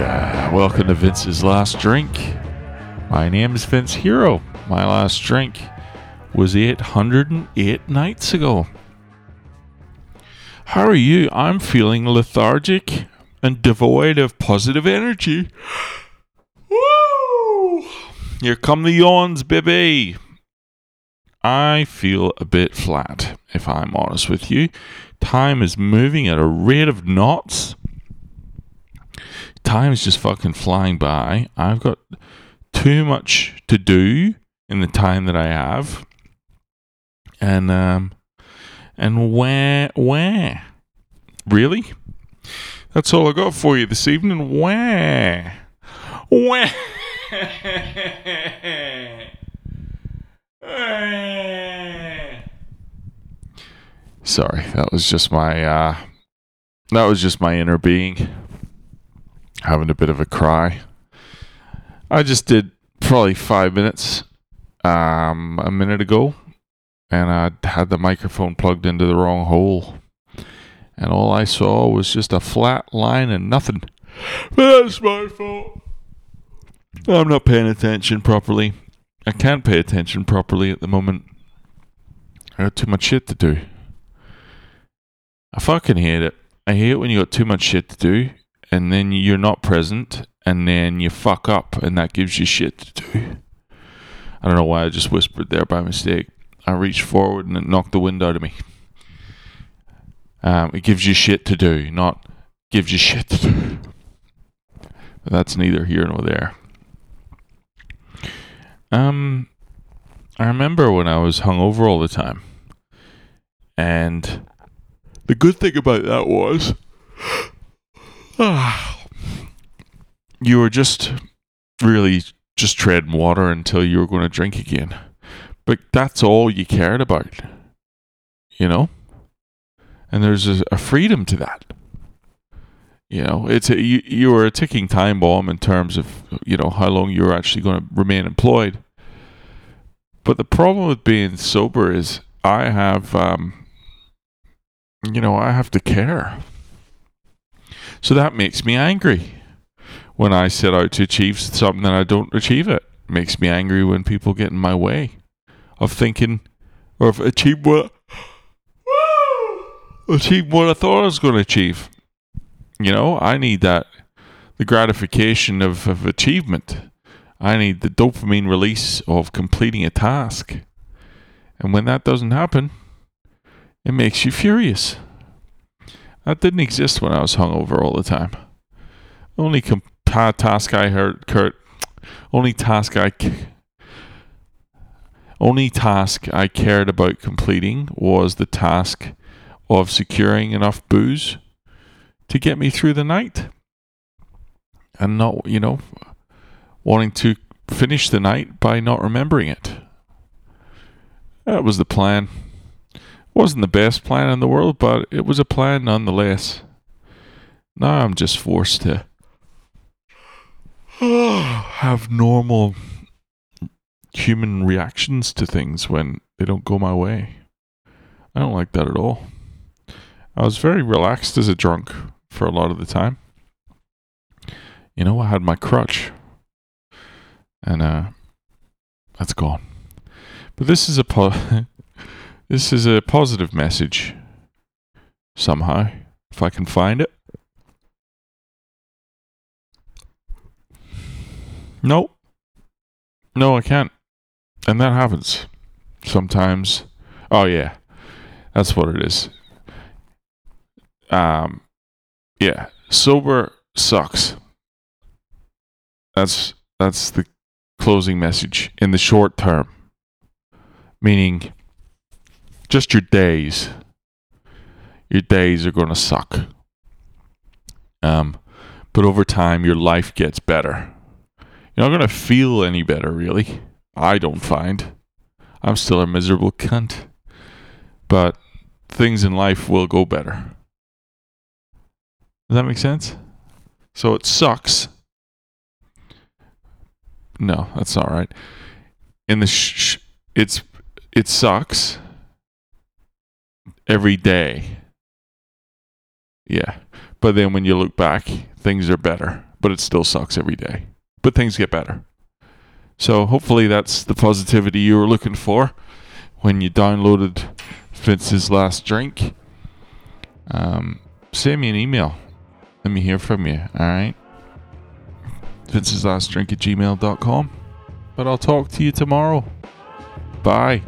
Welcome to Vince's Last Drink. My name is Vince Hero. My last drink was 808 nights ago. How are you? I'm feeling lethargic and devoid of positive energy. Woo! Here come the yawns, baby. I feel a bit flat, if I'm honest with you. Time is moving at a rate of knots. Time is just fucking flying by. I've got too much to do in the time that I have. And um and where where? Really? That's all I got for you this evening. Where? Where? Sorry, that was just my uh that was just my inner being having a bit of a cry. I just did probably 5 minutes um a minute ago and I had the microphone plugged into the wrong hole. And all I saw was just a flat line and nothing. But that's my fault. I'm not paying attention properly. I can't pay attention properly at the moment. I got too much shit to do. I fucking hate it. I hate when you got too much shit to do and then you're not present and then you fuck up and that gives you shit to do. I don't know why I just whispered there by mistake. I reached forward and it knocked the wind out of me. Um, it gives you shit to do, not gives you shit to do. But that's neither here nor there. Um, I remember when I was hungover all the time, and the good thing about that was, you were just really just treading water until you were going to drink again. But that's all you cared about, you know. And there's a, a freedom to that. You know, it's a, you, you were a ticking time bomb in terms of you know how long you're actually going to remain employed. But the problem with being sober is I have, um, you know, I have to care. So that makes me angry when I set out to achieve something and I don't achieve it. makes me angry when people get in my way of thinking or of achieving what achieve what I thought I was going to achieve. You know, I need that the gratification of, of achievement. I need the dopamine release of completing a task. And when that doesn't happen, it makes you furious. That didn't exist when I was hungover all the time. Only task I heard, Kurt. Only task I, c- only task I cared about completing was the task of securing enough booze to get me through the night, and not, you know, wanting to finish the night by not remembering it. That was the plan. Wasn't the best plan in the world, but it was a plan nonetheless. Now I'm just forced to have normal human reactions to things when they don't go my way. I don't like that at all. I was very relaxed as a drunk for a lot of the time. You know, I had my crutch, and uh, that's gone. But this is a po- this is a positive message. Somehow, if I can find it. No, no, I can't. And that happens sometimes. Oh yeah, that's what it is. Um, yeah, sober sucks. That's that's the closing message in the short term. Meaning, just your days. Your days are going to suck. Um, but over time, your life gets better. You're not going to feel any better, really. I don't find. I'm still a miserable cunt. But things in life will go better. Does that make sense? So it sucks. No, that's not right. In the sh- it's it sucks every day. Yeah. But then when you look back, things are better but it still sucks every day. But things get better. So hopefully that's the positivity you were looking for when you downloaded Vince's Last Drink. Um, send me an email. Let me hear from you, alright? Vince's Last Drink at gmail.com. But I'll talk to you tomorrow. Bye.